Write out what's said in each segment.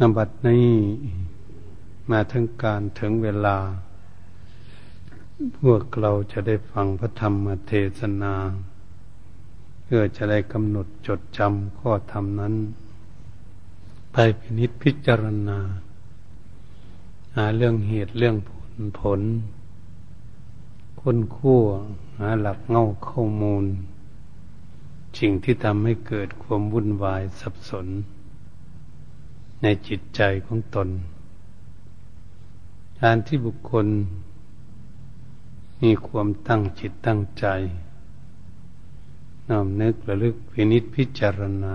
อบัดนี้มาถึงการถึงเวลา พวกเราจะได้ฟังพระธรรมเทศนา เพื่อจะได้กำหนดจดจำข้อธรรมนั้น ไปพินิจพิจารณา หาเรื่องเหตุเรื่องผลผล ค้นคั่วหาหลักเงาข้อมูลสิ่งที่ทำให้เกิดความวุ่นวายสับสน ในจิตใจของตน การที่บุคคล มีความตั้งจิตตั้งใจน้อมนึกระลึกพินิจพิจารณา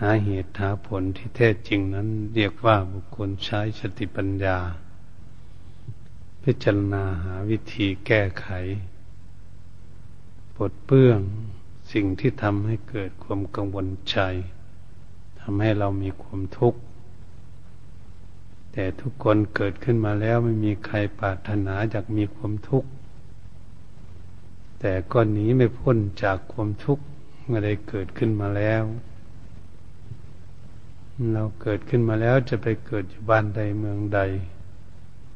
หาเหตุหาผลที่แท้จริงนั้น เรียกว่าบุคคลใช้สติปัญญา พิจารณาหาวิธีแก้ไขปลดเปื้องสิ่งที่ทำให้เกิดความกังวลใจ ทำให้เรามีความทุกข์ แต่ทุกคนเกิดขึ้นมาแล้วไม่มีใครปรารถนาอยากมีความทุกข์ แต่ก็หนีไม่พ้นจากความทุกข์เมื่อได้เกิดขึ้นมาแล้ว เราเกิดขึ้นมาแล้วจะไปเกิดอยู่บ้านใดเมืองใด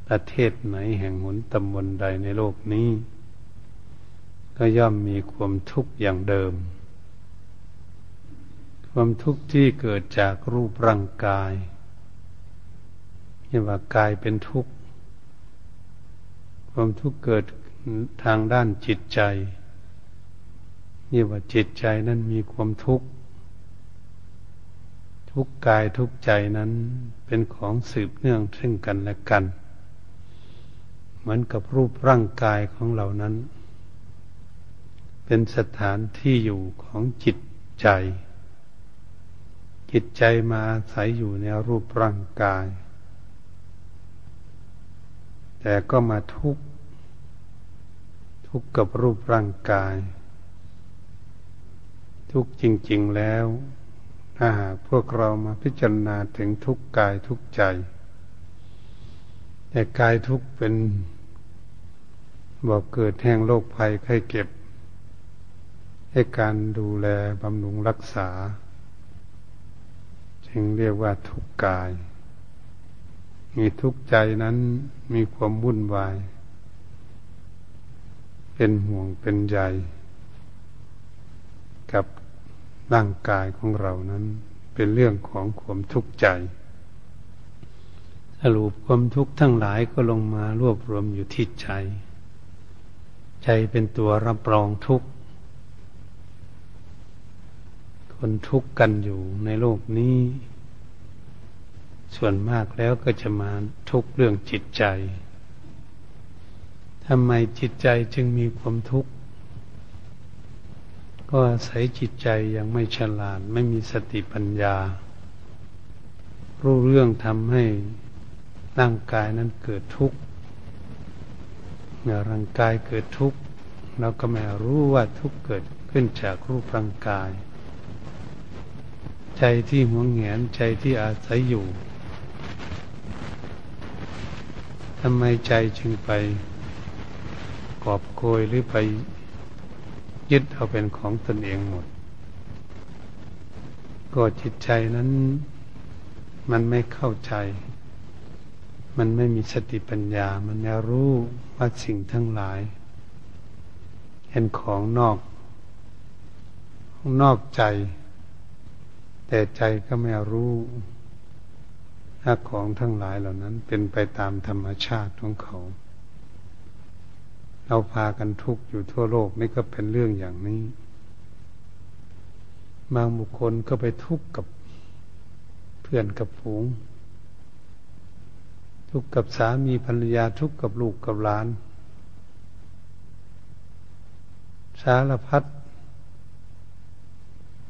ประเทศไหนแห่งหนตำบลใดในโลกนี้ ก็ย่อมมีความทุกข์อย่างเดิม ความทุกข์ที่เกิดจากรูปร่างกายเรียกว่ากายเป็นทุกข์ ความทุกข์เกิดทางด้านจิตใจเรียกว่าจิตใจนั้นมีความทุกข์ ทุกกายทุกใจนั้นเป็นของสืบเนื่องซึ่งกันและกัน เหมือนกับรูปร่างกายของเรานั้น เป็นสถานที่อยู่ของจิตใจ จิตใจมาอาศัยอยู่ในรูปร่างกาย แต่ก็มาทุกข์ทุกข์กับรูปร่างกาย ทุกข์จริง ๆแล้ว ถ้าหากพวกเรามาพิจารณาถึงทุกข์กายทุกข์ใจ แต่กายทุกข์เป็นบอกเกิดแห่งโรคภัยไข้เก็บ ให้การดูแลบำรุงรักษา จึงเรียกว่าทุกกาย มีทุกใจนั้นมีความวุ่นวาย เป็นห่วงเป็นใยกับร่างกายของเรานั้น เป็นเรื่องของความทุกข์ใจสรุปความทุกข์ทั้งหลายก็ลงมารวบรวมอยู่ที่ใจ ใจเป็นตัวรับรองทุกข์ คนทุกข์กันอยู่ในโลกนี้ ส่วนมากแล้วก็จะมาทุกเรื่องจิตใจทำไมจิตใจจึงมีความทุกข์ ก็อาศัยจิตใจยังไม่ฉลาดไม่มีสติปัญญา รู้เรื่องทำให้ร่างกายนั้นเกิดทุกข์เมื่อร่างกายเกิดทุกข์เราก็ไม่รู้ว่าทุกข์เกิดขึ้นจากรูปร่างกาย ใจที่หวงแงนใจที่อาศัยอยู่ทำไมใจจึงไปกอบโกยหรือไปยึดเอาเป็นของตนเองหมด ก็จิตใจนั้น มันไม่เข้าใจ มันไม่มีสติปัญญา มันไม่รู้ว่าสิ่งทั้งหลาย เห็นของนอก นอกใจ แต่ใจก็ไม่รู้ถ้าของทั้งหลายเหล่านั้น เป็นไปตามธรรมชาติของเขา เราพากันทุกข์อยู่ทั่วโลกนี่ก็เป็นเรื่องอย่างนี้บางบุคคลก็ไปทุกข์กับเพื่อนกับฝูง ทุกข์กับสามีภรรยาทุกข์กับลูกกับหลาน สารพัด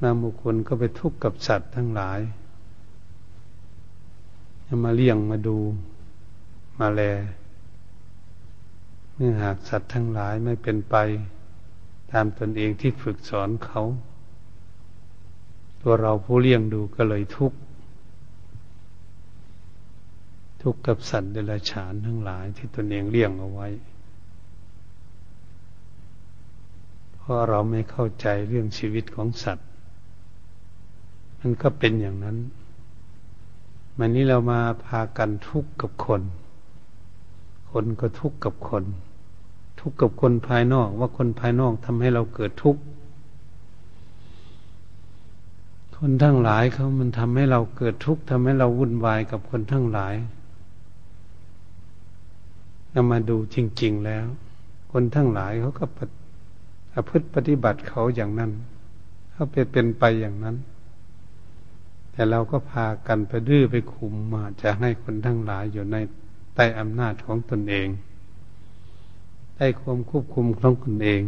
บางบุคคลก็ไปทุกข์กับสัตว์ทั้งหลายมาเลี้ยงมาดูมาแล เมื่อหากสัตว์ทั้งหลายไม่เป็นไป ตามตนเองที่ฝึกสอนเขา ตัวเราผู้เลี้ยงดูก็เลยทุกข์ทุกข์กับสัตว์เดรัจฉานทั้งหลายที่ตนเองเลี้ยงเอาไว้ เพราะเราไม่เข้าใจเรื่องชีวิตของสัตว์ มันก็เป็นอย่างนั้น วันนี้เรามาพากันทุกข์กับคน คนก็ทุกข์กับคน ทุกข์กับคนภายนอก ว่าคนภายนอกทำให้เราเกิดทุกข์คนทั้งหลายเขามันทำให้เราเกิดทุกข์ทำให้เราวุ่นวายกับคนทั้งหลายเรามาดูจริง ๆแล้ว คนทั้งหลายเขาก็ประพฤติปฏิบัติเขาอย่างนั้น เขาเป็นไปอย่างนั้น แต่เราก็พากันไปดื้อไปคุมมาจะให้คนทั้งหลายอยู่ในใต้อำนาจของตนเองใต้ความควบคุมของตนเอง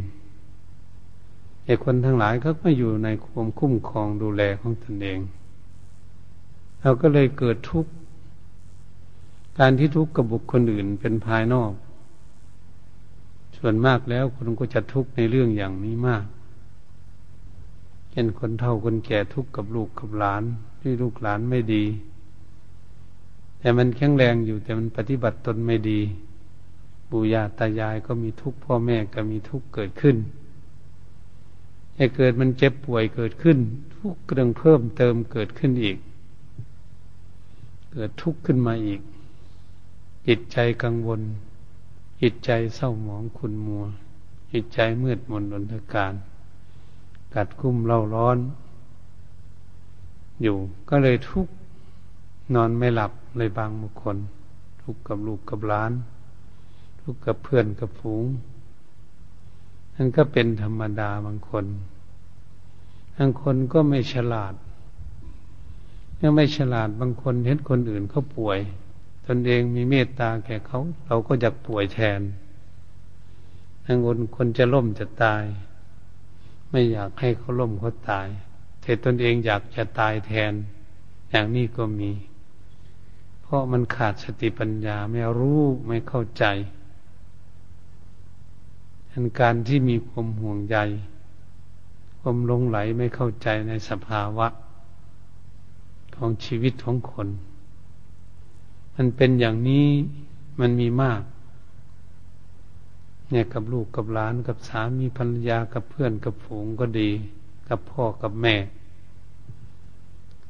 ไอ้คนทั้งหลายก็มาอยู่ในความคุ้มครองดูแลของตนเอง เราก็เลยเกิดทุกข์ การที่ทุกข์กับบุคคลอื่นเป็นภายนอก ส่วนมากแล้วคนก็จะทุกข์ในเรื่องอย่างนี้มากเช่นคนเฒ่าคนแก่ทุกข์กับลูกกับหลาน ที่ลูกหลานไม่ดี แต่มันแข็งแรงอยู่แต่มันปฏิบัติตนไม่ดีปู่ย่าตายายก็มีทุกข์พ่อแม่ก็มีทุกข์เกิดขึ้นให้เกิดมันเจ็บป่วยเกิดขึ้น ทุกข์เรื่องเพิ่มเติมเกิดขึ้นอีก เกิดทุกข์ขึ้นมาอีก จิตใจกังวล จิตใจเศร้าหมองขุนมัว จิตใจมืดมนอนทการ กัดกุ้มเล่าร้อน อยู่ก็เลยทุกนอนไม่หลับเลยบางบุคคล ทุกกับลูกกับหลาน ทุกกับเพื่อนกับฝูงนั่นก็เป็นธรรมดาบางคนบางคนก็ไม่ฉลาดเมื่อไม่ฉลาดบางคนเห็นคนอื่นเขาป่วย ตนเองมีเมตตาแก่เขาเราก็อยากป่วยแทนบางคนคนจะล่มจะตาย ไม่อยากให้เขาล่มเขาตาย แต่ตนเองอยากจะตายแทน อย่างนี้ก็มี เพราะมันขาดสติปัญญาไม่รู้ไม่เข้าใจอันการที่มีความห่วงใยความลงไหลไม่เข้าใจในสภาวะ ของชีวิตของคน มันเป็นอย่างนี้มันมีมากเนี่ยกับลูกกับหลานกับสามีภรรยากับเพื่อนกับฝูงก็ดี กับพ่อกับแม่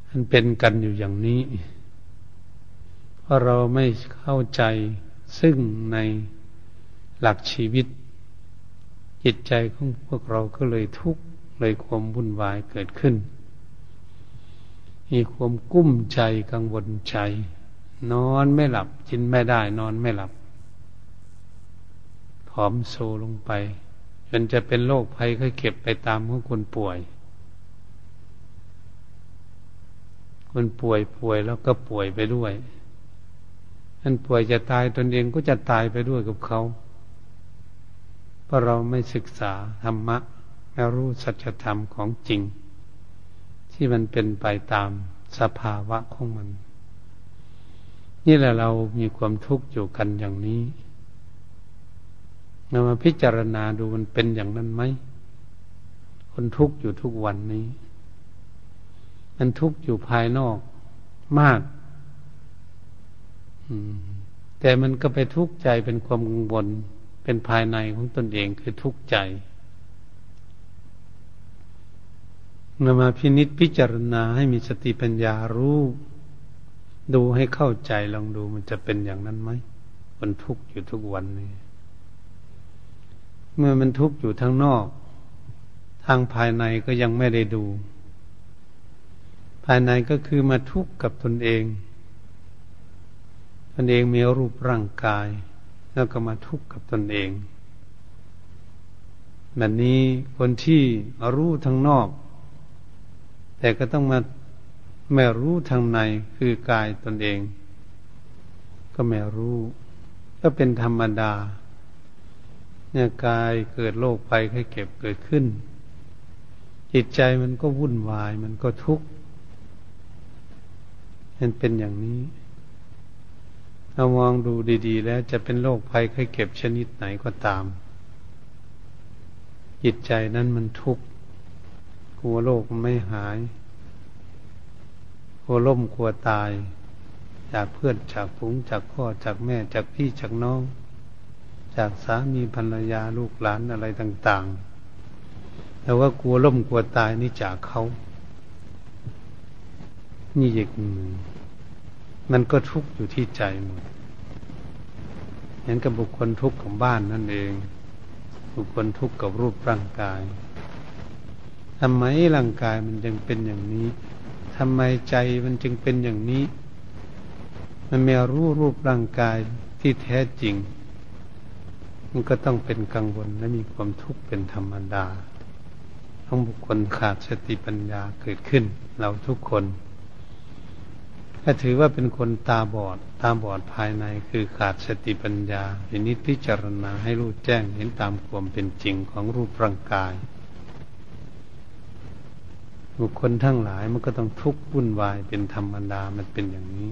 มันเป็นกันอยู่อย่างนี้ เพราะเราไม่เข้าใจซึ่งในหลักชีวิต จิตใจของพวกเราก็เลยทุกข์เลยความวุ่นวายเกิดขึ้น มีความกุ้มใจกังวลใจ นอนไม่หลับกินไม่ได้ นอนไม่หลับผอมโซลงไปจนจะเป็นโรคภัยค่อยเก็บไปตามของคนป่วย คนป่วยป่วยแล้วก็ป่วยไปด้วยท่านป่วยจะตายตนเองก็จะตายไปด้วยกับเขาเพราะเราไม่ศึกษาธรรมะไม่รู้สัจธรรมของจริง ที่มันเป็นไปตามสภาวะของมัน นี่แหละเรามีความทุกข์อยู่กันอย่างนี้เรามาพิจารณาดูมันเป็นอย่างนั้นไหม คนทุกข์อยู่ทุกวันนี้ มันทุกข์อยู่ภายนอกมากแต่มันก็ไปทุกข์ใจเป็นความกังวลเป็นภายในของตนเองคือทุกข์ใจนำมาพินิษพิจารณาให้มีสติปัญญารู้ ดูให้เข้าใจลองดูมันจะเป็นอย่างนั้นไหมมันทุกข์อยู่ทุกวันนี้ เมื่อมันทุกข์อยู่ทางนอก ทางภายในก็ยังไม่ได้ดู ภายในก็คือมาทุกข์กับตนเอง ตนเองมีรูปร่างกาย แล้วก็มาทุกข์กับตนเอง แบบนี้คนที่รู้ทางนอก แต่ก็ต้องมาไม่รู้ทางในคือกายตนเอง ก็ไม่รู้ ก็เป็นธรรมดาเนี่ยกายเกิดโรคไปให้เก็บเกิดขึ้น จิตใจมันก็วุ่นวาย มันก็ทุกข์ มันเป็นอย่างนี้เรามองดูดี ๆ แล้วจะเป็นโรคภัยไข้เก็บชนิดไหนก็ตาม จิตใจนั้นมันทุกข์กลัวโรคไม่หายกลัวล่มกลัวตาย จากเพื่อนจากฝูงจากพ่อจากแม่จากพี่จากน้อง จากสามีภรรยาลูกหลานอะไรต่าง ๆแต่ว่ากลัวล่มกลัวตายนี่จากเขา นี่อีกนึ่งมันก็ทุกข์อยู่ที่ใจหมดเห็นกับบุคคลทุกข์ของบ้านนั่นเอง บุคคลทุกข์กับรูปร่างกายทำไมร่างกายมันจึงเป็นอย่างนี้ทำไมใจมันจึงเป็นอย่างนี้ มันไม่รู้รูปร่างกายที่แท้จริง มันก็ต้องเป็นกังวลและมีความทุกข์เป็นธรรมดาทั้งบุคคลขาดสติปัญญาเกิดขึ้น เราทุกคน ถ้าถือว่าเป็นคนตาบอด ตาบอดภายในคือขาดสติปัญญาพินิจพิจารณาให้รู้แจ้งเห็นตามความเป็นจริงของรูปร่างกาย บุคคลทั้งหลายมันก็ต้องทุกข์วุ่นวายเป็นธรรมดามันเป็นอย่างนี้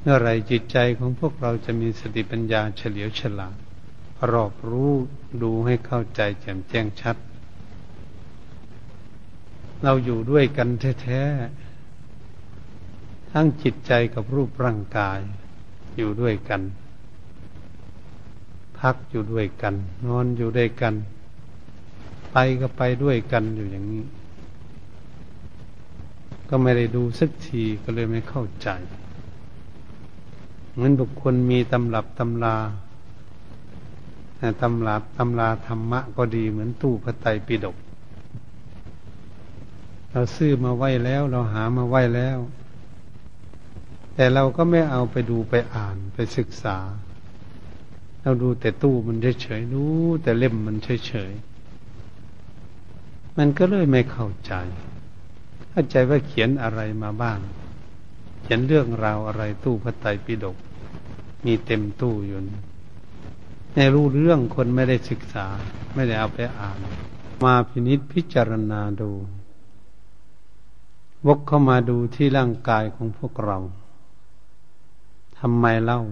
เมื่อไรจิตใจของพวกเราจะมีสติปัญญาเฉลียวฉลาด รอบรู้ดูให้เข้าใจแจ่มแจ้งชัด เราอยู่ด้วยกันแท้ ทั้งจิตใจกับรูปร่างกาย อยู่ด้วยกัน พักอยู่ด้วยกัน นอนอยู่ด้วยกัน ไปก็ไปด้วยกันอยู่อย่างนี้ ก็ไม่ได้ดูสักทีก็เลยไม่เข้าใจเหมือนบุคคลมีตำรับตำลาตำรับตำลาธรรมะก็ดีเหมือนตู้พระไตรปิฎกเราซื้อมาไว้แล้ว เราหามาไว้แล้ว แต่เราก็ไม่เอาไปดูไปอ่านไปศึกษา เราดูแต่ตู้มันเฉยๆดูแต่เล่มมันเฉยๆมันก็เลยไม่เข้าใจ เข้าใจว่าเขียนอะไรมาบ้าง เขียนเรื่องราวอะไรตู้พระไตรปิฎกมีเต็มตู้อยู่ในรู้เรื่องคนไม่ได้ศึกษา ไม่ได้เอาไปอ่าน มาพินิษพิจารณาดู วกเข้ามาดูที่ร่างกายของพวกเรา ทำไมเล่า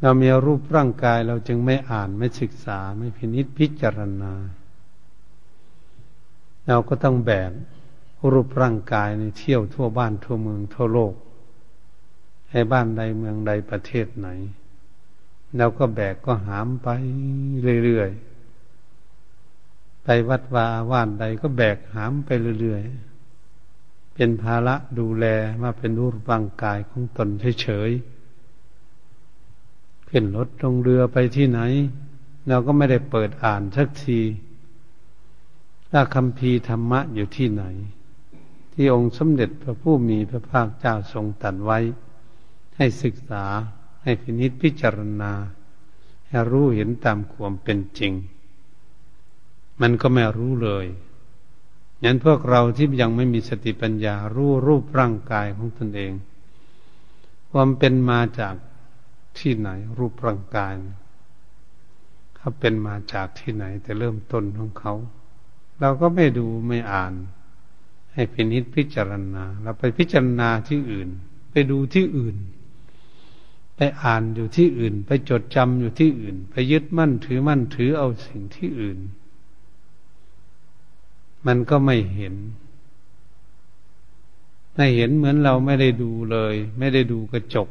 เรามีรูปร่างกายเราจึงไม่อ่านไม่ศึกษาไม่พินิษพิจารณา เราก็ต้องแบกรูปร่างกายในเที่ยวทั่วบ้านทั่วเมืองทั่วโลก ให้บ้านใดเมืองใดประเทศไหนเราก็แบกก็หามไปเรื่อยๆ ไปวัดวาว่านใดก็แบกหามไปเรื่อยๆ เป็นภาระดูแลมาเป็นรูปร่างกายของตนเฉยๆขึ้นรถลงเรือไปที่ไหน เราก็ไม่ได้เปิดอ่านสักทีว่าคำพีธรรมะอยู่ที่ไหน ที่องค์สมเด็จพระผู้มีพระภาคเจ้าทรงตัดไว้ ให้ศึกษาให้พินิจพิจารณา ให้รู้เห็นตามความเป็นจริง มันก็ไม่รู้เลย งั้นพวกเราที่ยังไม่มีสติปัญญารู้รูปร่างกายของตนเอง ความเป็นมาจากที่ไหน รูปร่างกายเขาเป็นมาจากที่ไหน แต่เริ่มต้นของเขา เราก็ไม่ดูไม่อ่าน ให้พินิษพิจารณาเราไปพิจารณาที่อื่น ไปดูที่อื่น ไปอ่านอยู่ที่อื่น ไปจดจำอยู่ที่อื่น ไปยึดมั่นถือมั่นถือเอาสิ่งที่อื่น มันก็ไม่เห็น ไม่เห็นเหมือนเราไม่ได้ดูเลย ไม่ได้ดูกระจก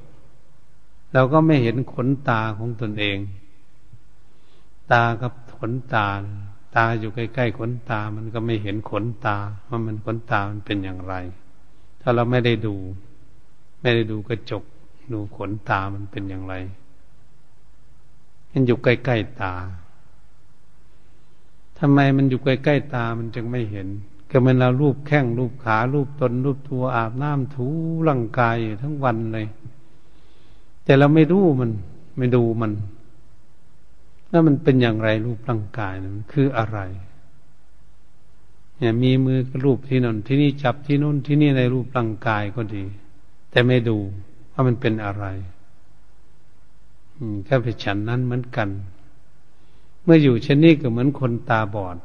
เราก็ไม่เห็นขนตาของตนเอง ตากับขนตา ตาอยู่ใกล้ๆขนตา มันก็ไม่เห็นขนตาว่ามันขนตามันเป็นอย่างไร ถ้าเราไม่ได้ดู ไม่ได้ดูกระจก ดูขนตามันเป็นอย่างไรมันอยู่ใกล้ๆตา ทำไมมันอยู่ใกล้ๆตามันจึงไม่เห็น ก็มันเรารูปแข้งรูปขารูปตนรูปตัวอาบน้ำถูร่างกายทั้งวันเลย แต่เราไม่รู้มัน ไม่ดูมันแล้วมันเป็นอย่างไรรูปร่างกายมันคืออะไร เนี่ย มีมือกรูปที่นั่นที่นี่จับที่นู่นที่นี่ในรูปร่างกายก็ดี แต่ไม่ดูว่ามันเป็นอะไร อืมก็เป็นฉันนั้นเหมือนกัน เมื่ออยู่เช่นนี้ก็เหมือนคนตาบอด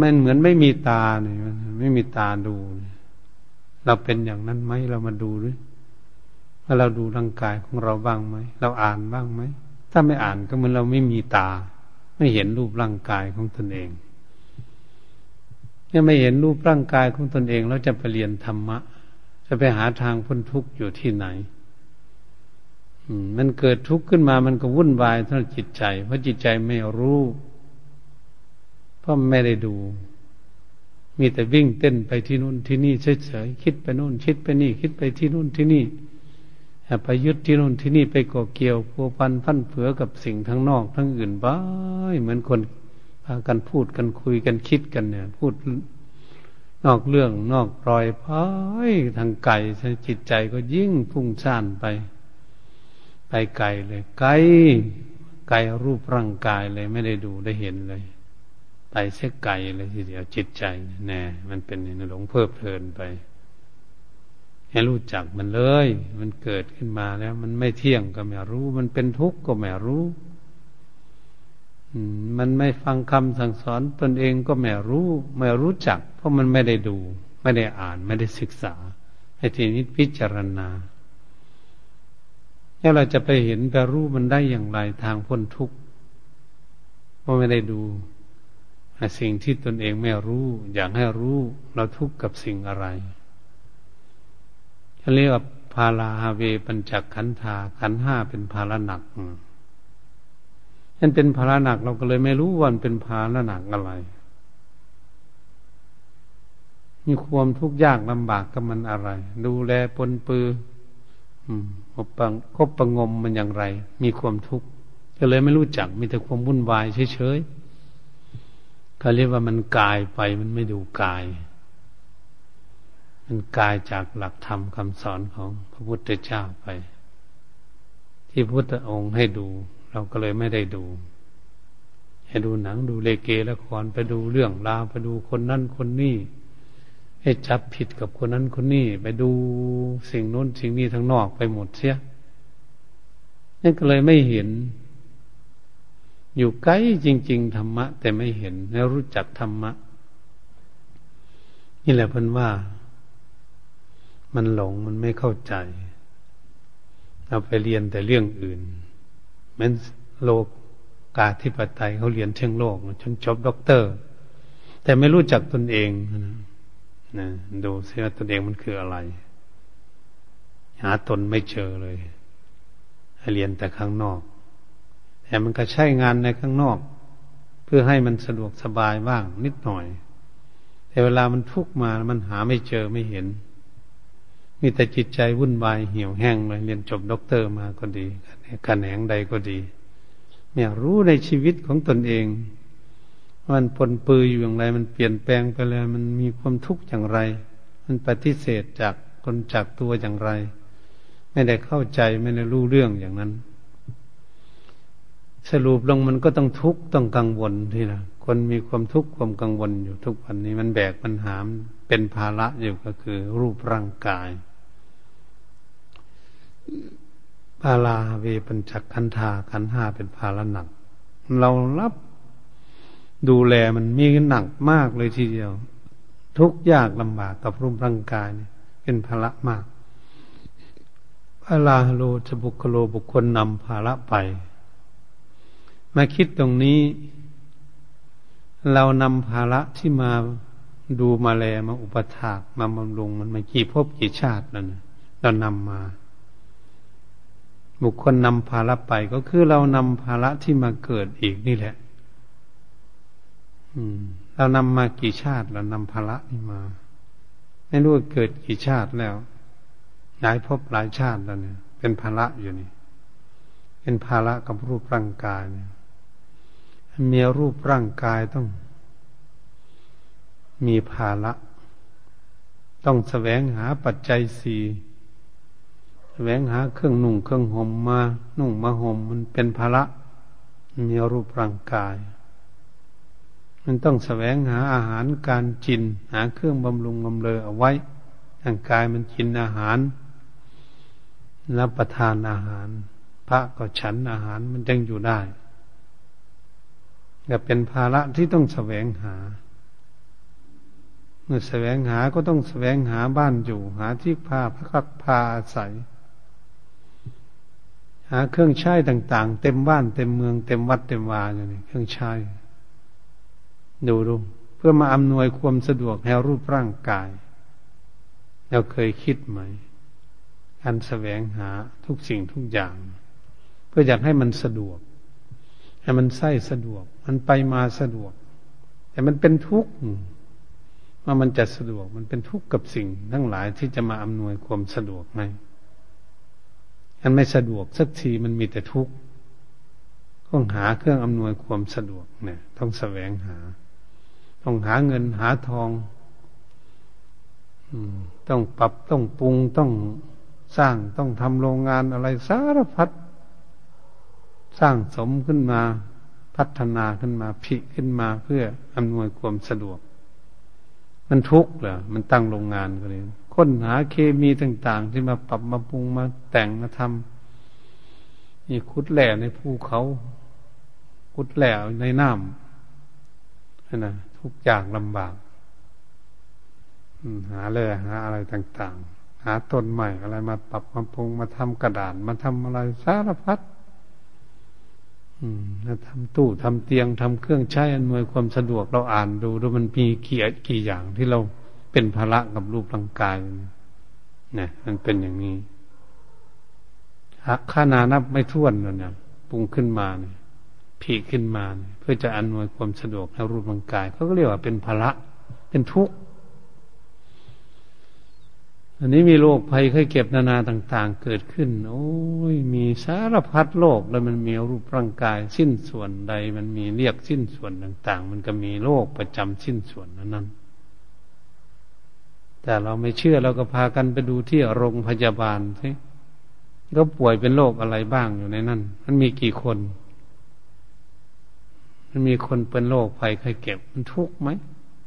มันเหมือนไม่มีตาเนี่ยไม่มีตาดู เราเป็นอย่างนั้นไหมเรามาดูด้วยว่าเราดูร่างกายของเราบ้างไหมเราอ่านบ้างไหมถ้าไม่อ่านก็เหมือนเราไม่มีตา ไม่เห็นรูปร่างกายของตนเองเนี่ยไม่เห็นรูปร่างกายของตนเองเราจะไปเรียนธรรมะ จะไปหาทางพ้นทุกข์อยู่ที่ไหน มันเกิดทุกข์ขึ้นมามันก็วุ่นวายทั้งจิตใจ เพราะจิตใจไม่รู้ เพราะไม่ได้ดู มีแต่วิ่งเต้นไปที่นู่นที่นี่เฉยๆคิดไปนู่นคิดไปนี่ คิดไปที่นู่นที่นี่ไปยึดที่นู่นที่นี่ไปก่อเกี่ยวพัวพันพันเผือกับสิ่งทั้งนอก ทั้งอื่นบ้าเหมือนคนพากันพูดกันคุยกันคิดกันเนี่ย พูดนอกเรื่องนอกรอยพายทางไกลจิตใจก็ยิ่งพุ่งซ่านไป ไปไกลเลย ไกลไกลรูปร่างกายเลย ไม่ได้ดูได้เห็นเลยไปเสียไกลเลยทีเดียวจิตใจแน่มันเป็นในหลงเพิ่เพลินไป ให้รู้จักมันเลย มันเกิดขึ้นมาแล้ว มันไม่เที่ยงก็ไม่รู้ มันเป็นทุกข์ก็ไม่รู้มันไม่ฟังคำสั่งสอนตนเองก็ไม่รู้ ไม่รู้จัก เพราะมันไม่ได้ดู ไม่ได้อ่าน ไม่ได้ศึกษา ให้ทีนี้พิจารณา แล้วเราจะไปเห็นไปรู้มันได้อย่างไรทางพ้นทุกข์เพราะไม่ได้ดูสิ่งที่ตนเองไม่รู้ อยากให้รู้เราทุกข์กับสิ่งอะไรเรียกว่าพาลาฮาเวปัญจขันธาขันห้าเป็นภาระหนักนั่นเป็นภาระหนักเราก็เลยไม่รู้วันเป็นภาระหนักอะไร มีความทุกข์ยากลำบากกับมันอะไร ดูแลปนปือค บปังคบประงมมันอย่างไร มีความทุกข์ก็เลยไม่รู้จัก มีแต่ความวุ่นวายเฉยๆเขาเรียกว่ามันกายไปมันไม่ดูกาย มันกายจากหลักธรรมคำสอนของพระพุทธเจ้าไป ที่พุทธองค์ให้ดู เราก็เลยไม่ได้ดู ให้ดูหนังดูเลเกละครไปดูเรื่องราวไปดูคนนั่นคนนี้ ให้จับผิดกับคนนั้นคนนี้ไปดูสิ่งโน้นสิ่งนี้ทั้งนอกไปหมดเสียนั่นก็เลยไม่เห็น อยู่ใกล้จริง ๆ ธรรมะ แต่ไม่เห็นแล้วรู้จักธรรมะ นี่แหละเพิ่นว่า มันหลงมันไม่เข้าใจเราไปเรียนแต่เรื่องอื่นเหมือนโลกาธิปไตยเขาเรียนเชิงโลกจนจบด็อกเตอร์ แต่ไม่รู้จักตนเองนะ นะดูซิว่าตนเองมันคืออะไร หาตนไม่เจอเลยเรียนแต่ข้างนอก แต่มันก็ใช้งานในข้างนอก เพื่อให้มันสะดวกสบายบ้างนิดหน่อย แต่เวลามันทุกมามันหาไม่เจอไม่เห็น มีแต่จิตใจวุ่นวายเหี่ยวแห้งเลยเรียนจบด็อกเตอร์มาก็ดีคะแนนใดก็ดีเนี่ยรู้ในชีวิตของตนเอง มันปนปืออยู่อย่างไร มันเปลี่ยนแปลงไปเลย มันมีความทุกข์อย่างไร มันปฏิเสธจากคนจากตัวอย่างไร ไม่ได้เข้าใจไม่ได้รู้เรื่องอย่างนั้น สรุปลงมันก็ต้องทุกข์ต้องกังวลที่นะคนมีความทุกข์ความกังวลอยู่ทุกวันนี้มันแบกปัญหาเป็นภาระอยู่ก็คือ รูปร่างกายภาลาเวปัญจขันธาขันห้าเป็นภาระหนัก เรารับ ดูแลมันมีหนักมากเลยทีเดียว ทุกยากลำบากกับรูปร่างกายเนี่ยเป็นภาระมากพระลาโลจะบุคโลบุคคลนำภาระไป มาคิดตรงนี้ เรานำภาระที่มาดูมาแลมาอุปถากมาบำรุงมันมากี่ภพกี่ชาตินั่นเรานำมา บุคคลนำภาระไปก็คือเรานำภาระที่มาเกิดอีกนี่แหละ เรานำมากี่ชาติเรานำภาระนี่มา ไม่รู้เกิดกี่ชาติแล้วหลายภพหลายชาติแล้วเนี่ย เป็นภาระอยู่นี่ เป็นภาระกับรูปร่างกายเนี่ยมีรูปร่างกายต้อง มีภาระต้องแสวงหาปัจจัยสี่แสวงหาเครื่องนุ่งเครื่องห่มมา นุ่งมาห่มมันเป็นภาระมีรูปร่างกาย มันต้องแสวงหาอาหารการกิน หาเครื่องบำรุงบำเรอเอาไว้ร่างกายมันกินอาหาร รับประทานอาหาร พระก็ฉันอาหารมันยังอยู่ได้ก็เป็นภาระที่ต้องแสวงหา เมื่อแสวงหาก็ต้องแสวงหาบ้านอยู่ หาที่พาพักพาอาศัย หาเครื่องใช้ต่าง ๆ เต็มบ้านเต็มเมือง เต็มวัดเต็มวาอย่างนี้เครื่องใช้ ดูดูเพื่อมาอำนวยความสะดวกให้รูปร่างกาย เราเคยคิดไหมการแสวงหาทุกสิ่งทุกอย่าง เพื่ออยากให้มันสะดวก ให้มันใส้สะดวก มันไปมาสะดวก แต่มันเป็นทุกข์ว่ามันจะสะดวก มันเป็นทุกข์กับสิ่ง ทั้งหลายที่จะมาอำนวยความสะดวกไหมอันไม่สะดวกสักทีมันมีแต่ทุกข์ต้องหาเครื่องอำนวยความสะดวกเนี่ย ต้องแสวงหา ต้องหาเงินหาทองต้องปรับต้องปรุงต้องสร้างต้องทำโรงงานอะไรสารพัดสร้างสมขึ้นมา พัฒนาขึ้นมาพิขึ้นมาเพื่ออำนวยความสะดวก มันทุกข์เหรอมันตั้งโรงงานก็เลยค้นหาเคมีต่าง ๆ ที่มาปรับมาปรุงมาแต่งมาทำนี่คุดแหล่ในภูเขาคุดแหล่ในน้ำนะ ทุกอย่างลำบากหาเลยหาอะไรต่าง ๆ หาต้นใหม่อะไรมาปรับมาปรุงมาทำกระดานมาทำอะไรสารพัดมแล้วทำตู้ทำเตียงทำเครื่องใช้อำนวยความสะดวกเราอ่านดูแล้วมันมีกี่กี่อย่างที่เราเป็นภาระกับรูปร่างกายเนี่ยมันเป็นอย่างนี้ข้านานับไม่ท้วนเลยเนี่ยปรุงขึ้นมาเนี่ย ผีขึ้นมา เพื่อจะอำนวยความสะดวกให้รูปร่างกายเขาก็เรียกว่าเป็นภาระเป็นทุกข์อันนี้มีโรคภัยไข้เก็บนานาต่าง ๆ เกิดขึ้น โอ้ย มีสารพัดโรคแล้วมันมีรูปร่างกาย สิ้นส่วนใด มันมีเรียกสิ้นส่วนต่าง ๆ มันก็มีโรคประจำสิ้นส่วนนั้นแต่เราไม่เชื่อเราก็พากันไปดูที่โรงพยาบาลสิก็ป่วยเป็นโรคอะไรบ้างอยู่ในนั้น มันมีกี่คน มันมีคนเป็นโรคภัยไข้เก็บมันทุกข์ไหม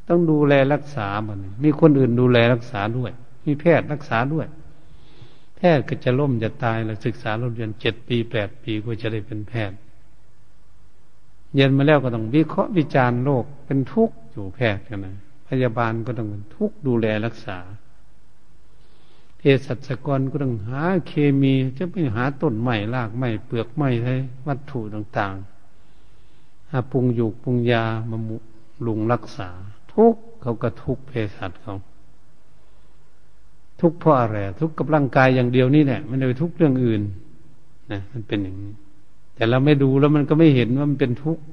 ต้องดูแลรักษามันมีคนอื่นดูแลรักษาด้วย มีแพทย์รักษาด้วย แพทย์ก็จะล่มจะตายแล้วศึกษาโรงเรียนเจ็ดปีแปดปีก็จะได้เป็นแพทย์ เย็นมาแล้วก็ต้องวิเคราะห์วิจารณ์โรคเป็นทุกข์อยู่แพทย์กันนะพยาบาลก็ต้องเป็นทุกข์ดูแลรักษาเภสัชกรก็ต้องหาเคมีจะไปหาต้นใหม่รากใหม่เปลือกใหม่ให้วัตถุต่างๆ หาปรุงอยู่ปรุงยามามุลุงรักษา ทุกเขาก็ทุกเภสัชเขาทุกเพราะอะไรทุกกับร่างกายอย่างเดียวนี่แหละไม่ได้ไปทุกเรื่องอื่นนะมันเป็นอย่างนี้แต่เราไม่ดูแล้วมันก็ไม่เห็นว่ามันเป็นทุกข์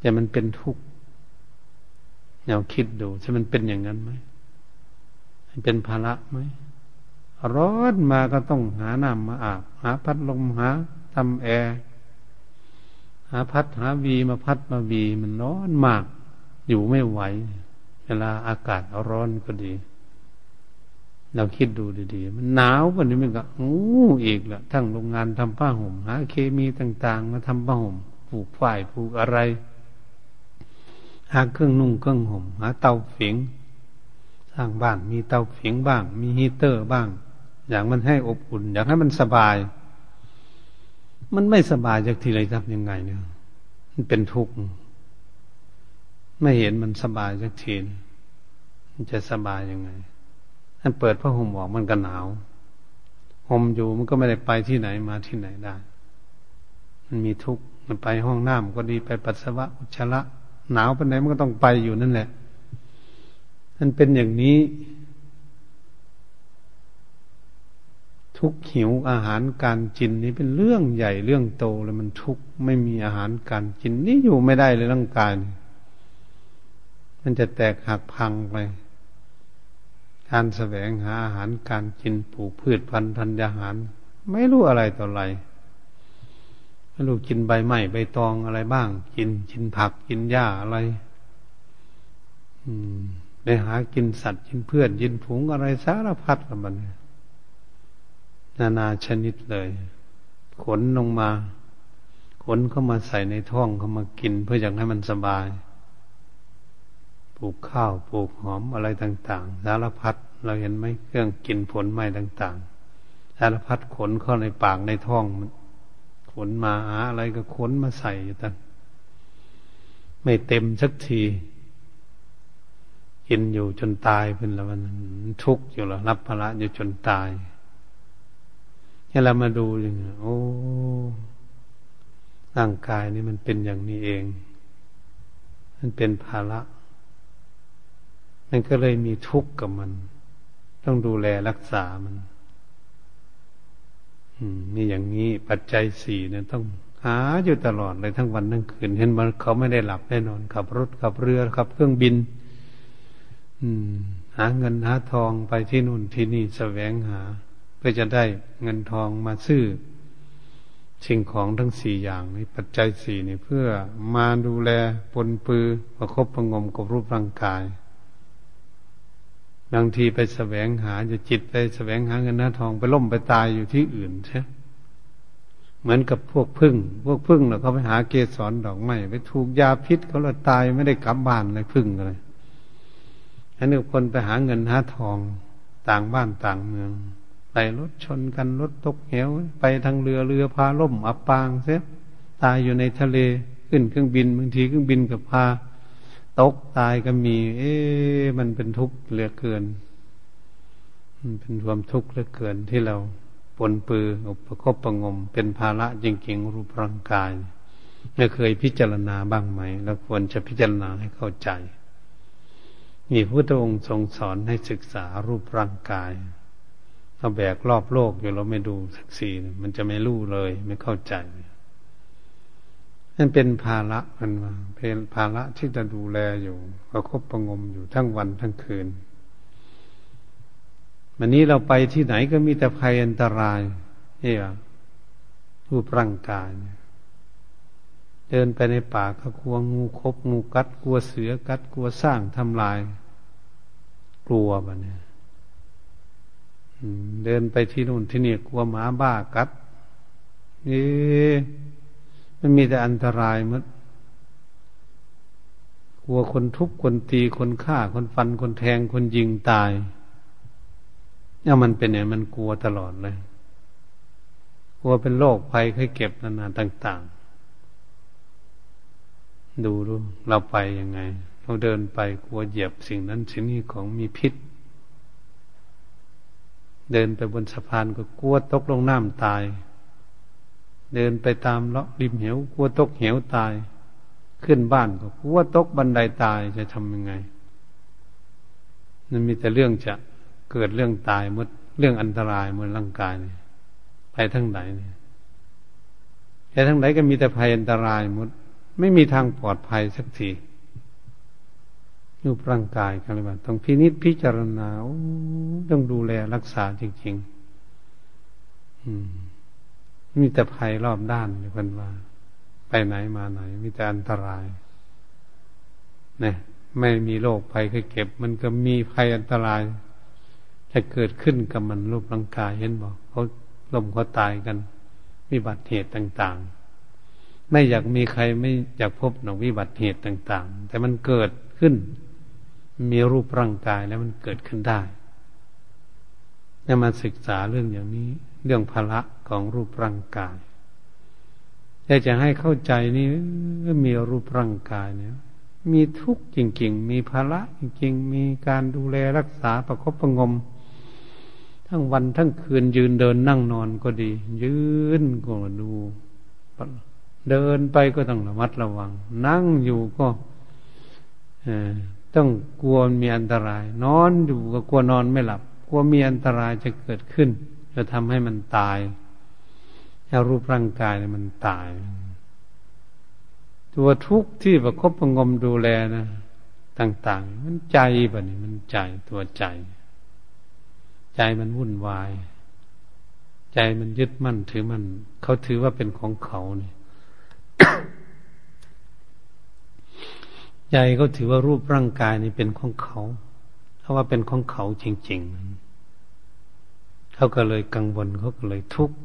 แต่มันเป็นทุกข์เราคิดดูใช่มันเป็นอย่างนั้นไหมมันเป็นภาระไหมร้อนมาก็ต้องหาน้ำมาอาบหาพัดลมหาทำแอร์ หาพัดหาวีมาพัดมาวีมันร้อนมาก อยู่ไม่ไหว เวลาอากาศร้อนก็ดี เราคิดดูดีๆ มันหนาววันนี้มันก็โอ้อีกละทั้งโรงงานทำผ้าห่มหาเคมีต่างๆ มาทำผ้าห่มปลูกฝ้ายปลูกอะไรหาเครื่องนุ่งเครื่องห่มหาเตาฝิงสร้างบ้านมีเตาฝิงบ้าง มีฮีเตอร์บ้าง อย่างมันให้อบอุ่น อยากให้มันสบาย มันไม่สบายจากทีไรทำยังไงเนี่ยมันเป็นทุกข์ไม่เห็นมันสบายจากทีมันจะสบายยังไงท่านเปิดผ้าห่มออกมันก็หนาวห่มอยู่มันก็ไม่ได้ไปที่ไหนมาที่ไหนได้ มันมีทุกข์มันไปห้องน้ำก็ดีไปปัสสาวะอุจจาระหนาวไปไหนมันก็ต้องไปอยู่นั่นแหละมันเป็นอย่างนี้ ทุกหิวอาหารการกินนี้เป็นเรื่องใหญ่เรื่องโตเลยมันทุกข์ไม่มีอาหารการกินนี่อยู่ไม่ได้เลยร่างกายมันจะแตกหักพังไปการแสวงหาอาหารการกินปลูกพืชพันธุ์ธัญญาหาร ไม่รู้อะไรต่ออะไรไม่รู้กินใบไม้ใบตองอะไรบ้าง กินกินผักกินหญ้าอะไร อืมไปหากินสัตว์กินเพื่อนกินผงอะไรสารพัดละมันน นานาชนิดเลย ขนลงมา ขนเข้ามาใส่ในท้องเข้ามากิน เพื่ออยากให้มันสบาย ปลูกข้าวปลูกหอมอะไรต่าง ๆ สารพัดเราเห็นไหมเครื่องกินผลไม้ต่าง ๆ สารพัดขนเข้าในปากในท้องมันขนมาหาอะไรก็ขนมาใส่อยู่ตั้งไม่เต็มสักทีกินอยู่จนตายเป็นละวันทุกข์อยู่แล้วรับภาระอยู่จนตาย ให้เรามาดูอย่างนี้โอ้ร่างกายนี่มันเป็นอย่างนี้เอง มันเป็นภาระมันก็เลยมีทุกข์กับมัน ต้องดูแลรักษามันมีอย่างนี้ปัจจัยสี่เนี่ยต้องหาอยู่ตลอดเลยทั้งวันทั้งคืน เห็นมันเขาไม่ได้หลับแน่นอนขับรถขับเรือขับเครื่องบิน อืม หาเงินหาทองไปที่นู่นที่นี่แสวงหา เพื่อจะได้เงินทองมาซื้อสิ่งของทั้งสี่อย่างในปัจจัยสี่นี่เพื่อมาดูแลปนปือประคบประงมกับรูปร่างกาย บางทีไปแสวงหาจะจิตไปแสวงหาเงินหน้าทองไปล่มไปตายอยู่ที่อื่นใช่เหมือนกับพวกพึ่ง พวกพึ่งเราเขาไปหาเกสรดอกไม้ไปถูกยาพิษเขาเราตายไม่ได้กลับบ้านเลยพึ่งเลยอันนี้คนไปหาเงินหาทองต่างบ้านต่างเมือง ไปรถชนกันรถตกเหว ไปทางเรือเรือพาล่มอับปางเสียตายอยู่ในทะเลขึ้นเครื่องบินบางทีเครื่องบินกับพาตกตายก็มี เอ๊มันเป็นทุกข์เหลือเกิน มันเป็นความทุกข์เหลือเกินที่เราปนปืออุปคบประงม เป็นภาระจริงๆรูปร่างกายเราเคยพิจารณาบ้างไหมเราควรจะพิจารณาให้เข้าใจมีพระองค์ทรงสอนให้ศึกษารูปร่างกาย เราแบกรอบโลกอยู่เราไม่ดูสักสี่มันจะไม่รู้เลย ไม่เข้าใจนั่นเป็นภาระมันว่าเป็นภาระที่จะดูแลอยู่ประคบประงมอยู่ทั้งวันทั้งคืนวันนี้เราไปที่ไหนก็มีแต่ภัยอันตรายนี่อะรูปร่างกายเดินไปในป่าก็กลัวงูคบงูกัด กลัวเสือกัด กลัวสร้างทำลาย กลัวแบะเนี่ย เดินไปที่นู่นที่นี่กลัวหมาบ้ากัดเอ๊มันมีแต่อันตรายมัดกลัวคนทุบคนตีคนฆ่า คนฟันคนแทงคนยิงตายเนี่ยมันเป็นอย่างมันกลัวตลอดเลย กลัวเป็นโรคภัยเคยเก็บนานาต่าง ๆ ดูดูเราไปยังไง เราเดินไปกลัวเหยียบสิ่งนั้นสิ่งนี้ของมีพิษ เดินไปบนสะพานก็กลัวตกลงน้ำตาย เดินไปตามเลาะริมเหวกลัวตกเหวตาย ขึ้นบ้านก็กลัวตกบันไดตายจะทำยังไงนั่นมีแต่เรื่องจะเกิดเรื่องตายมดเรื่องอันตรายมดร่างกายเนี่ยไปทั้งไหนเนี่ยไปทั้งไหนก็มีแต่ภัยอันตรายมด ไม่มีทางปลอดภัยสักที รูปร่างกายกันเลยว่าต้องพินิจพิจารณาต้องดูแลรักษาจริงๆอืม มีแต่ภัยรอบด้านเลยคนว่า ไปไหนมาไหน มีแต่อันตรายนี่ยไม่มีโรคภัยเคยเก็บ มันก็มีภัยอันตรายจะเกิดขึ้นกับมันรูปร่างกายเห็นบอกเขาล้มเขาตายกัน วิบัติเหตุต่าง ๆ ไม่อยากมีใครไม่อยากพบหนวิบัติเหตุต่าง ๆ แต่มันเกิดขึ้น มีรูปร่างกายแล้วมันเกิดขึ้นได้จะมาศึกษาเรื่องอย่างนี้ เรื่องภละของรูปร่างกายอยากจะให้เข้าใจนี่มีรูปร่างกายเนี่ย มีทุกข์จริง ๆ มีภาระจริง ๆ มีการดูแลรักษาประคบประงม ทั้งวันทั้งคืนยืนเดินนั่งนอนก็ดี ยืนก็ดู เดินไปก็ต้องระมัดระวัง นั่งอยู่ก็ ต้องกลัวมีอันตราย นอนอยู่ก็กลัวนอนไม่หลับ กลัวมีอันตรายจะเกิดขึ้นจะทำให้มันตายถ้ารูปร่างกายมันตาย ตัวทุกข์ที่ประคบประงมดูแลนะต่าง ๆ มันใจแบบนี้มันใจตัวใจ ใจมันวุ่นวาย ใจมันยึดมั่นถือมันเขาถือว่าเป็นของเขาเนี่ย ใจเขาถือว่ารูปร่างกายนี่เป็นของเขาเขาะว่าเป็นของเขาจริง ๆ เขาก็เลยกังวลเขาก็เลยทุกข์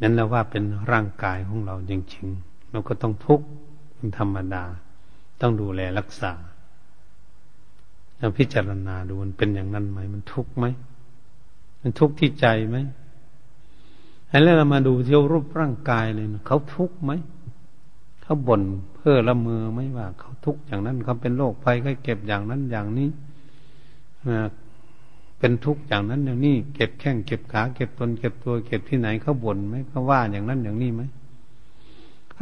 นั้นเราว่าเป็นร่างกายของเราจริงๆเราก็ต้องทุกข์เป็นธรรมดา ต้องดูแลรักษาเราพิจารณาดูมันเป็นอย่างนั้นไหม มันทุกข์ไหม มันทุกข์ที่ใจไหมแล้วเรามาดูเที่ยวรูปร่างกายเลยเขาทุกข์ไหม เขาบ่นเพ้อละเมอไม่ว่าเขาทุกข์อย่างนั้นเขาเป็นโรคภัยก็เก็บอย่างนั้นอย่างนี้เป็นทุกข์อย่างนั้นอย่างนี้เก็บแข้งเก็บขาเก็บตนเก็บตัวเก็บที่ไหนเขาบ่นไหมเขาว่าอย่างนั้นอย่างนี้ไหม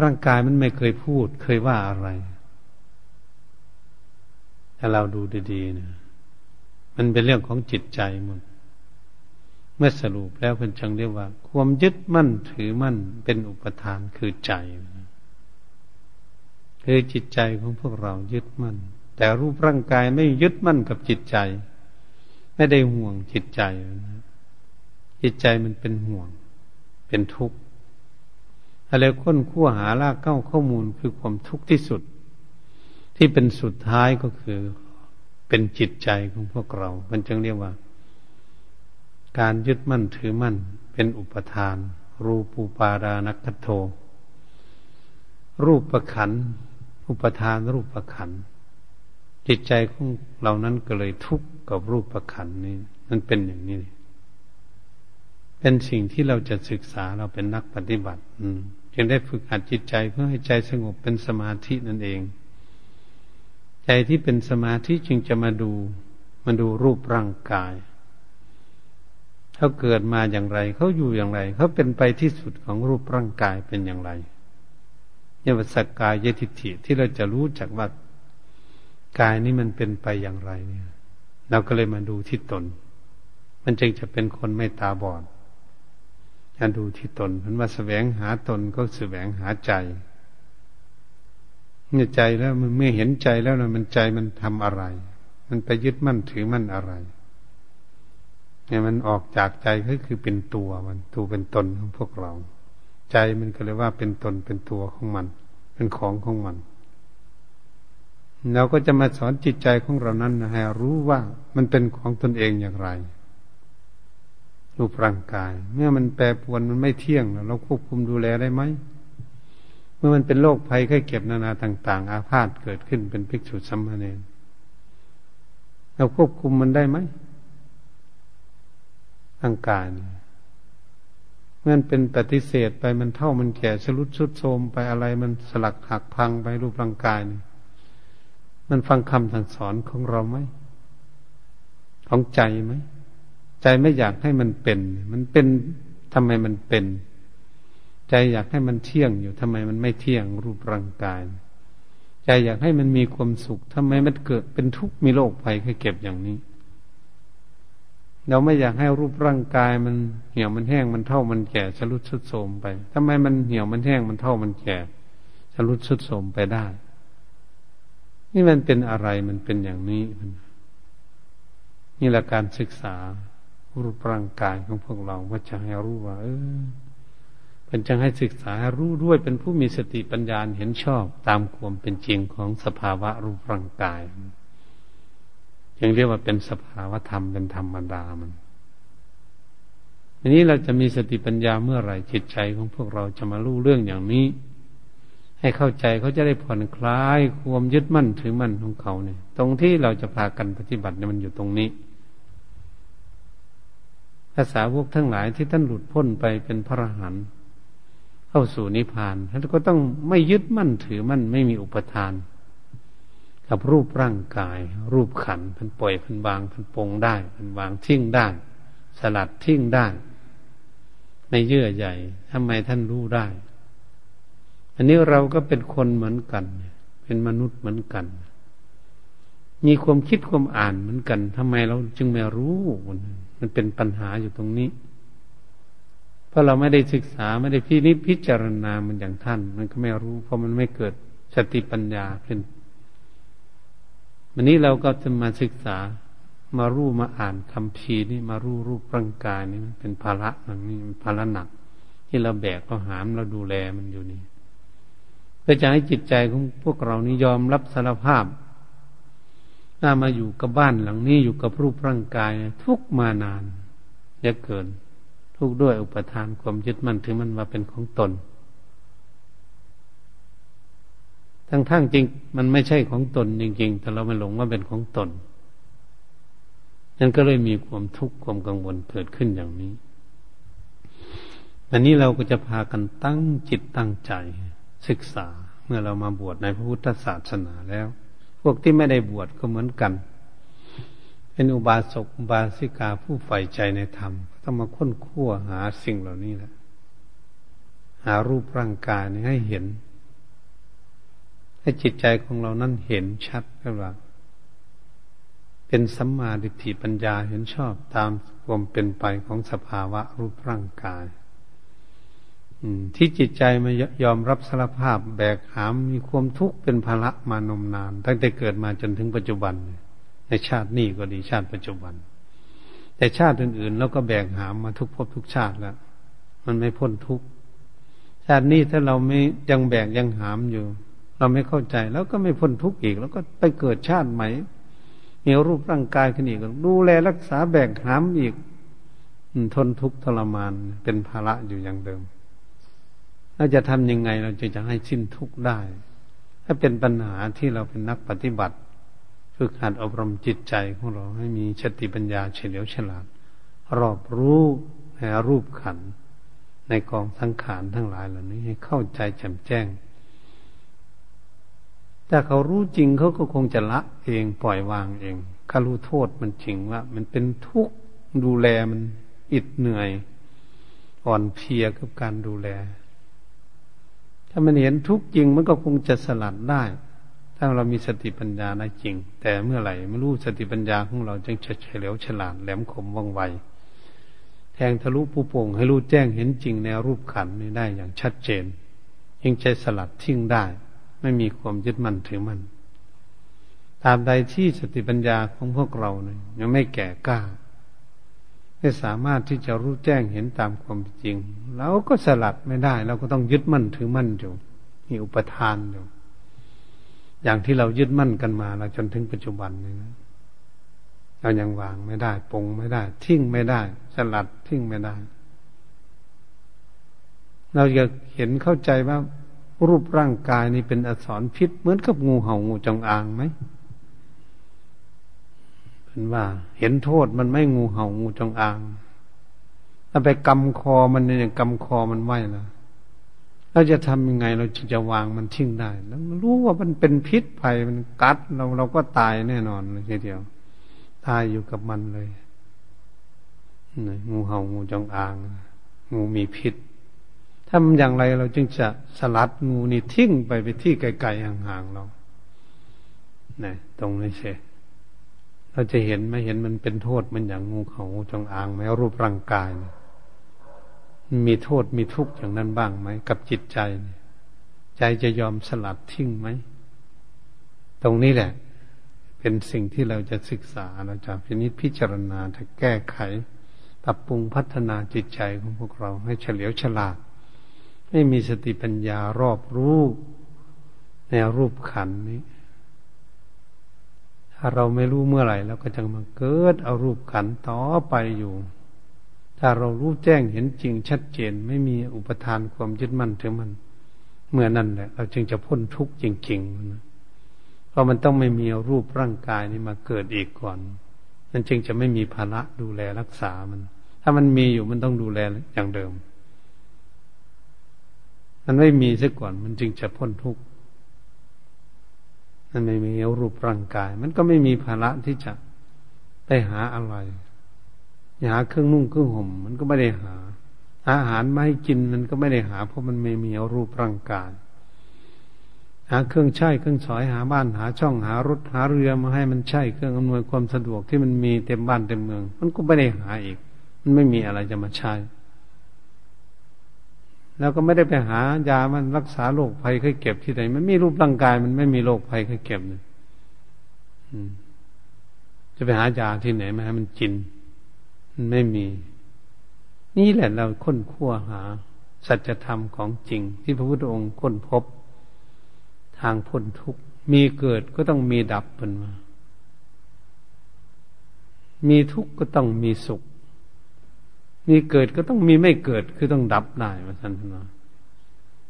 ร่างกายมันไม่เคยพูด เคยว่าอะไรถ้าเราดูดีๆนะมันเป็นเรื่องของจิตใจหมดเมื่อสรุปแล้วเป็นจังเรียกว่า ความยึดมั่นถือมั่นเป็นอุปทานคือใจ คือจิตใจของพวกเรายึดมั่น แต่รูปร่างกายไม่ยึดมั่นกับจิตใจ ไม่ได้ห่วงจิตใจจิตใจมันเป็นห่วง เป็นทุกข์อะไรค้นคั่วหาลากเก้าข้อมูลคือความทุกข์ที่สุด ที่เป็นสุดท้ายก็คือเป็นจิตใจของพวกเรา มันจึงเรียกว่า การยึดมั่นถือมั่น เป็นอุปทาน รูปูปารานักโทรูปประขัน อุปทานรูปประขันจิตใจของเรานั้นก็เลยทุกข์กับรูปประขันนี้มันเป็นอย่างนี้ เป็นสิ่งที่เราจะศึกษาเราเป็นนักปฏิบัติจึงได้ฝึกหัดจิตใจเพื่อให้ใจสงบเป็นสมาธินั่นเอง ใจที่เป็นสมาธิจึงจะมาดูมาดูรูปร่างกายเขาเกิดมาอย่างไร เขาอยู่อย่างไร เขาเป็นไปที่สุดของรูปร่างกายเป็นอย่างไร เยว่าสกกายยติฐิที่เราจะรู้จักว่ากายนี้มันเป็นไปอย่างไรเนี่ย เราก็เลยมาดูที่ตน มันจึงจะเป็นคนไม่ตาบอดการดูที่ตนเพราะว่าแสวงหาตนก็แสวงหาใจเนี่ยใจแล้วมันเมื่อเห็นใจแล้วมันใจมันทำอะไร มันไปยึดมั่นถือมั่นอะไรเนี่ยมันออกจากใจก็คือเป็นตัวมันตัวเป็นตนของพวกเรา ใจมันก็เลยว่าเป็นตนเป็นตัวของมัน เป็นของของมัน เราก็จะมาสอนจิตใจของเรานั้นให้รู้ว่ามันเป็นของตนเองอย่างไรรูปร่างกาย เมื่อมันแปรปรวนมันไม่เที่ยง เราควบคุมดูแลได้ไหมเมื่อมันเป็นโรคภัยไข้เก็บนานาต่าง ๆ อาพาธเกิดขึ้นเป็นภิกษุสัมมาเนรเราควบคุมมันได้ไหมร่างกายเมื่อเป็นปฏิเสธไปมันเท่ามันแก่ชรุดชุดโทมไปอะไรมันสลักหักพังไปรูปร่างกายนี่มันฟังคำสั่งสอนของเราไหมของใจไหมใจไม่อยากให้มันเป็น มันเป็นทำไมมันเป็น ใจอยากให้มันเที่ยงอยู่ทำไมมันไม่เที่ยงรูปร่างกาย ใจอยากให้มันมีความสุขทำไมมันเกิดเป็นทุกข์มีโรคภัยแค่เก็บอย่างนี้ เราไม่อยากให้รูปร่างกายมันเหี่ยวมันแห้งมันเท่ามันแก่ชรุดชุดโทมไปทำไมมันเหี่ยวมันแห้งมันเท่ามันแก่ชรุดชุดโทมไปได้ นี่มันเป็นอะไรมันเป็นอย่างนี้นี่แหละการศึกษารูปร่างกายของพวกเราว่าจะให้รู้ว่า เออเป็นจังให้ศึกษาให้รู้ด้วยเป็นผู้มีสติปัญญาเห็นชอบตามความเป็นจริงของสภาวะรูปร่างกาย ยังเรียกว่าเป็นสภาวธรรมเป็นธรรมดามันอันนี้เราจะมีสติปัญญาเมื่อไหร่จิตใจของพวกเราจะมารู้เรื่องอย่างนี้ ให้เข้าใจเขาจะได้ผ่อนคลายความยึดมั่นถือมั่นของเขาเนี่ย ตรงที่เราจะพากันปฏิบัติเนี่ยมันอยู่ตรงนี้ภาษาวกทั้งหลายที่ท่านหลุดพ้นไปเป็นพระอรหันต์เข้าสู่นิพพานท่านก็ต้องไม่ยึดมั่นถือมั่นไม่มีอุปทาน กับรูปร่างกาย รูปขันพันปล่อยพันวางพันปงได้พันวางทิ้งได้สลัดทิ้งได้ไม่เยื่อใหญ่ทำไมท่านรู้ได้ อันนี้เราก็เป็นคนเหมือนกัน เป็นมนุษย์เหมือนกัน มีความคิดความอ่านเหมือนกันทำไมเราจึงไม่รู้ มันเป็นปัญหาอยู่ตรงนี้ เพราะเราไม่ได้ศึกษาไม่ได้พินิจพิจารณามันอย่างท่าน มันก็ไม่รู้ เพราะมันไม่เกิดสติปัญญาขึ้น วันนี้เราก็จะมาศึกษามารู้มาอ่านคำพีนี่มารู้รูปร่างกายนี่มันเป็นภาระมันนี่ภาระหนัก ที่เราแบกเราหามเราดูแลมันอยู่นี่เพื่อจะให้จิตใจของพวกเรานี่ยอมรับสารภาพถ้ามาอยู่กับบ้านหลังนี้อยู่กับรูปร่างกาย ทุกมานานเยอะเกิน ทุกข์ด้วยอุปทานความยึดมั่นถือมันว่าเป็นของตน ทั้งทั้งจริง มันไม่ใช่ของตนจริง ๆ แต่เราไม่หลงว่าเป็นของตนนั่นก็เลยมีความทุกข์ความกังวลเกิดขึ้นอย่างนี้อันนี้เราก็จะพากันตั้งจิตตั้งใจ ศึกษาเมื่อเรามาบวชในพระพุทธศาสนาแล้ว พวกที่ไม่ได้บวชก็เหมือนกัน เป็นอุบาสกอุบาสิกาผู้ใฝ่ใจในธรรมต้องมาค้นคั่วหาสิ่งเหล่านี้แหละหารูปร่างกายให้เห็น ให้จิตใจของเรานั้นเห็นชัดก็ว่า เป็นสัมมาดิฏฐิปัญญาเห็นชอบตามความเป็นไปของสภาวะรูปร่างกายที่จิตใจมายอมรับสารภาพแบกหามมีความทุกข์เป็นภาระมานมนาน ตั้งแต่เกิดมาจนถึงปัจจุบัน ในชาตินี้ก็ดีชาติปัจจุบัน แต่ชาติอื่นๆเราก็แบกหามมาทุกภพทุกชาติแล้ว มันไม่พ้นทุกข์ชาตินี้ถ้าเราไม่ยังแบกยังหามอยู่ เราไม่เข้าใจแล้วก็ไม่พ้นทุกข์อีก แล้วก็ไปเกิดชาติใหม่มีรูปร่างกายขึ้นอีกดูแลรักษาแบกหามอีกทนทุกข์ทรมานเป็นภาระอยู่อย่างเดิมเราจะทำยังไงเราจะจะให้สิ้นทุกข์ได้ ถ้าเป็นปัญหาที่เราเป็นนักปฏิบัติฝึกหัดอบรมจิตใจของเราให้มีสติปัญญาเฉลียวฉลาด รอบรู้ในรูปขัน ในกองสังขารทั้งหลายเหล่านี้ให้เข้าใจแจ่มแจ้ง ถ้าเขารู้จริงเขาก็คงจะละเองปล่อยวางเองเขารู้โทษมันจริงว่า มันเป็นทุกข์ดูแลมันอิดเหนื่อย อ่อนเพียกับการดูแล ถ้ามันเห็นทุกข์จริงมันก็คงจะสลัดได้ ถ้าเรามีสติปัญญาได้จริง แต่เมื่อไหร่ไม่รู้สติปัญญาของเราจึงจะเฉลียวฉลาดแหลมคมว่องไวแทงทะลุผู้โป่งให้รู้แจ้งเห็นจริงในรูปขันนี้ได้อย่างชัดเจนยิ่งใจสลัดทิ้งได้ ไม่มีความยึดมั่นถือมั่นตามใดที่สติปัญญาของพวกเราเนี่ยยังไม่แก่กล้าไม่สามารถที่จะรู้แจ้งเห็นตามความจริงเราก็สลัดไม่ได้ เราก็ต้องยึดมั่นถือมั่นอยู่มีอุปทานอยู่ อย่างที่เรายึดมั่นกันมาเราจนถึงปัจจุบันนี้นะเรายังวางไม่ได้ปงไม่ได้ ทิ้งไม่ได้ สลัดทิ้งไม่ได้ เราจะเห็นเข้าใจว่า รูปร่างกายนี้เป็นอสรพิษ เหมือนกับงูเห่างูจงอางไหมเห็นว่า เห็นโทษมันไม่งูเห่างูจงอางถ้าไปกำคอมันเนี่ยกำคอมันไว้นะเราจะทำยังไง เราจะวางมันทิ้งได้แล้วรู้ว่ามันเป็นพิษภัยมันกัด เราเราก็ตายแน่นอนเลยทีเดียว ตายอยู่กับมันเลยงูเห่างูจงอาง งูมีพิษ ถ้ามันอย่างไรเราจึงจะสลัดงูนี่ทิ้งไปไปที่ไกลๆห่างๆเรานี่ยตรงนี้เช่เราจะเห็นไหมเห็นมันเป็นโทษมันอย่างงูเขาจงอางไหมรูปร่างกายมีโทษมีทุกข์อย่างนั้นบ้างไหมกับจิตใจ ใจจะยอมสลัดทิ้งไหม ตรงนี้แหละ เป็นสิ่งที่เราจะศึกษาเราจะพินิจพิจารณาจะแก้ไข ปรับปรุงพัฒนาจิตใจของพวกเราให้เฉลียวฉลาด ให้มีสติปัญญารอบรู้ในรูปขันนี้ ถ้าเราไม่รู้เมื่อไหร่เราก็จะมาเกิดเอารูปขันต่อไปอยู่ ถ้าเรารู้แจ้งเห็นจริงชัดเจน ไม่มีอุปทานความยึดมั่นถือมัน เมื่อนั้นแหละเราจึงจะพ้นทุกข์จริงๆนะเพราะมันต้องไม่มีรูปร่างกายนี้มาเกิดอีกก่อน มันจึงจะไม่มีภาระดูแลรักษามัน ถ้ามันมีอยู่มันต้องดูแลอย่างเดิม มันไม่มีซะก่อน มันจึงจะพ้นทุกข์มันไม่มีรูปร่างกาย มันก็ไม่มีภาระที่จะไปหาอะไรหาเครื่องนุ่งเครื่องห่ม มันก็ไม่ได้หา อาหารมาให้กินมันก็ไม่ได้หา เพราะมันไม่มีรูปร่างกายหาเครื่องใช้เครื่องสอยหาบ้านหาช่องหารถหาเรือมาให้มันใช้เครื่องอำนวยความสะดวกที่มันมีเต็มบ้านเต็มเมือง มันก็ไม่ได้หาอีก มันไม่มีอะไรจะมาใช้ แล้วก็ไม่ได้ไปหายามันรักษาโรคภัยไข้เก็บที่ไหน มันมีรูปร่างกายมันไม่มีโรคภัยไข้เก็บเนี่ยจะไปหายาที่ไหนมาให้มันกิน มันไม่มี นี่แหละเราค้นคั่วหา สัจธรรมของจริง ที่พระพุทธองค์ค้นพบ ทางพ้นทุกข์มีเกิดก็ต้องมีดับเป็นมา มีทุกข์ก็ต้องมีสุข มีเกิดก็ต้องมีไม่เกิดคือต้องดับได้มาสันทนา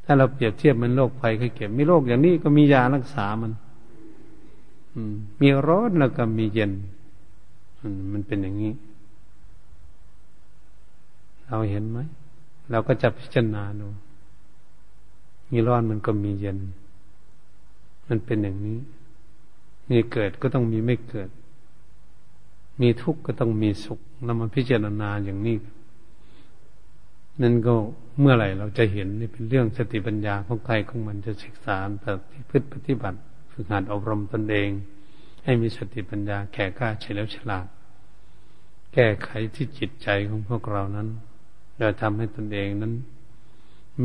ถ้าเราเปรียบเทียบมันโรคภัยไข้เก็บมีโรคอย่างนี้ก็มียารักษามัน อืม มีร้อนแล้วก็มีเย็นมันเป็นอย่างนี้ เราเห็นไหมเราก็จะพิจารณาดูมีร้อนมันก็มีเย็น มันเป็นอย่างนี้ มีเกิดก็ต้องมีไม่เกิด มีทุกข์ก็ต้องมีสุขนำมาพิจารณาอย่างนี้ นั่นก็เมื่อไหร่เราจะเห็นนี่เป็นเรื่องสติปัญญาของใครของมันจะศึกษาปฏิพฤติปฏิบัติ ฝึกหัดอบรมตนเอง ให้มีสติปัญญาแก่กล้าเฉลียวฉลาด แก้ไขที่จิตใจของพวกเรานั้นจะทำให้ตนเองนั้น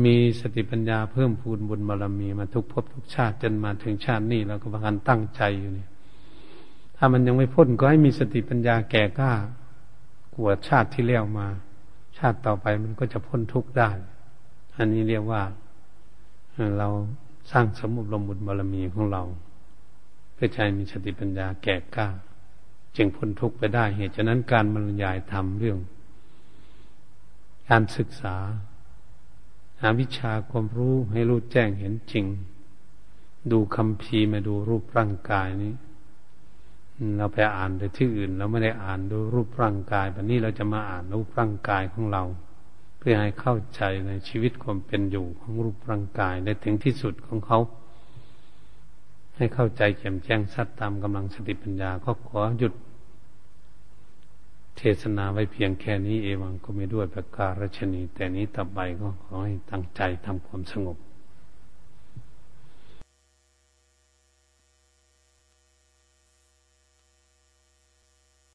มีสติปัญญาเพิ่มพูนบุญบารมีมาทุกภพทุกชาติจนมาถึงชาตินี้เราก็พากันตั้งใจอยู่เนี่ยถ้ามันยังไม่พ้นก็ให้มีสติปัญญาแก่กล้ากวดชาติที่แล้วมา ชาติต่อไปมันก็จะพ้นทุกข์ได้ อันนี้เรียกว่าเราสร้างสมุบรมบุญบารมีของเราเพื่อใจมีสติปัญญาแก่กล้า จึงพ้นทุกข์ไปได้เหตุฉะนั้นการบรรยายธรรมเรื่อง การศึกษา หาวิชาความรู้ให้รู้แจ้งเห็นจริง ดูคำพีมาดูรูปร่างกายนี้ เราไปอ่านแต่ที่อื่น เราไม่ได้อ่านดูรูปร่างกายแบบนี้เราจะมาอ่านรูปร่างกายของเรา เพื่อให้เข้าใจในชีวิตความเป็นอยู่ของรูปร่างกายได้ถึงที่สุดของเขา ให้เข้าใจแจ่มแจ้งสัตตามกำลังสติปัญญาก็ขอหยุด เทศนาไว้เพียงแค่นี้เอวังก็ไม่ด้วยประการชนี แต่นี้ต่อไปก็ขอให้ตั้งใจทำความสงบ